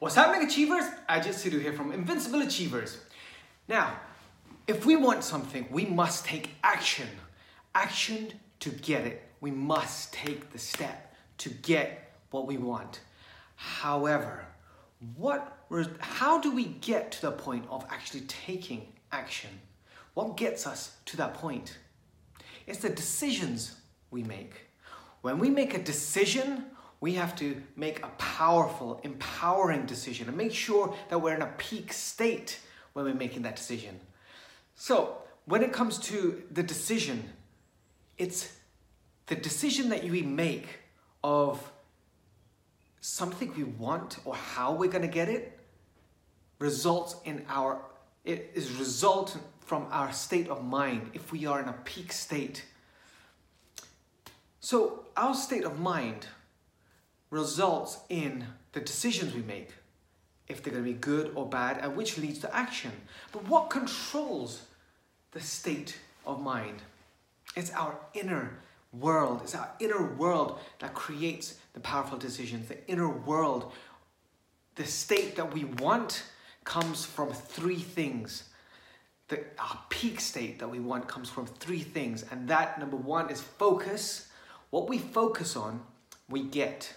What's happening, Achievers? I Ajit Sidhu here from Invincible Achievers. Now, if we want something, we must take action. Action to get it. We must take the step to get what we want. However, what how do we get to the point of actually taking action? What gets us to that point? It's the decisions we make. When we make a decision, we have to make a powerful, empowering decision and make sure that we're in a peak state when we're making that decision. So, when it comes to the decision, it's the decision that we make of something we want or how we're going to get it results in our it is resultant from our state of mind if we are in a peak state so our state of mind results in the decisions we make, if they're going to be good or bad, and which leads to action. But what controls the state of mind? It's our inner world. It's our inner world that creates the powerful decisions. The inner world, the state that we want, comes from three things. The our peak state that we want comes from three things, and that number one is focus. What we focus on, we get.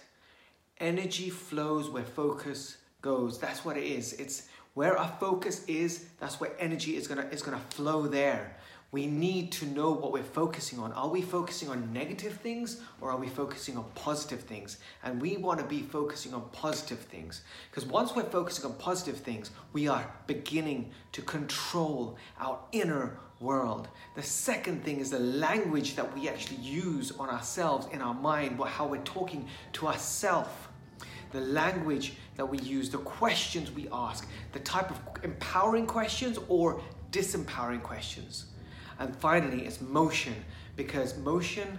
Energy flows where focus goes. That's what it is. It's where our focus is, that's where energy is gonna is gonna flow there. We need to know what we're focusing on. Are we focusing on negative things or are we focusing on positive things? And we want to be focusing on positive things. Because once we're focusing on positive things, we are beginning to control our inner world. The second thing is the language that we actually use on ourselves in our mind, how we're talking to ourselves. The language that we use, the questions we ask, the type of empowering questions or disempowering questions. And finally, it's motion because motion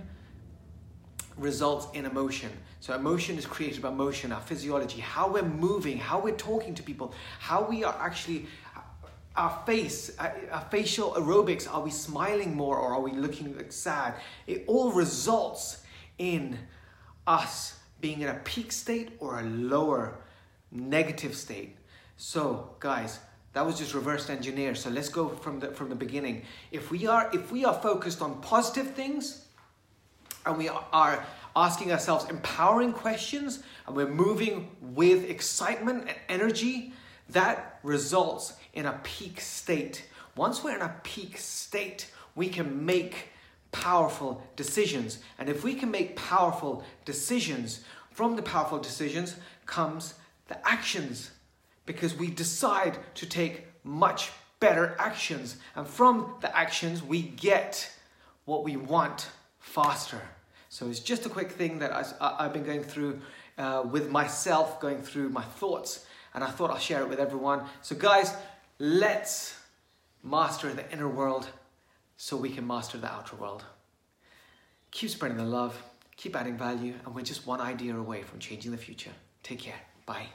results in emotion. So emotion is created by motion, our physiology, how we're moving, how we're talking to people, how we are actually our face, our facial aerobics, are we smiling more or are we looking sad? It all results in us being in a peak state or a lower negative state. So, guys, that was just reverse engineer. So let's go from the from the beginning. If we are if we are focused on positive things and we are asking ourselves empowering questions and we're moving with excitement and energy, that results in a peak state. Once we're in a peak state, we can make powerful decisions. And if we can make powerful decisions, from the powerful decisions comes the actions because we decide to take much better actions. And from the actions, we get what we want faster. So it's just a quick thing that I, have been going through uh, with myself, going through my thoughts, and I thought I'll share it with everyone. So, guys, let's master the inner world so we can master the outer world. Keep spreading the love, keep adding value, and we're just one idea away from changing the future. Take care. Bye.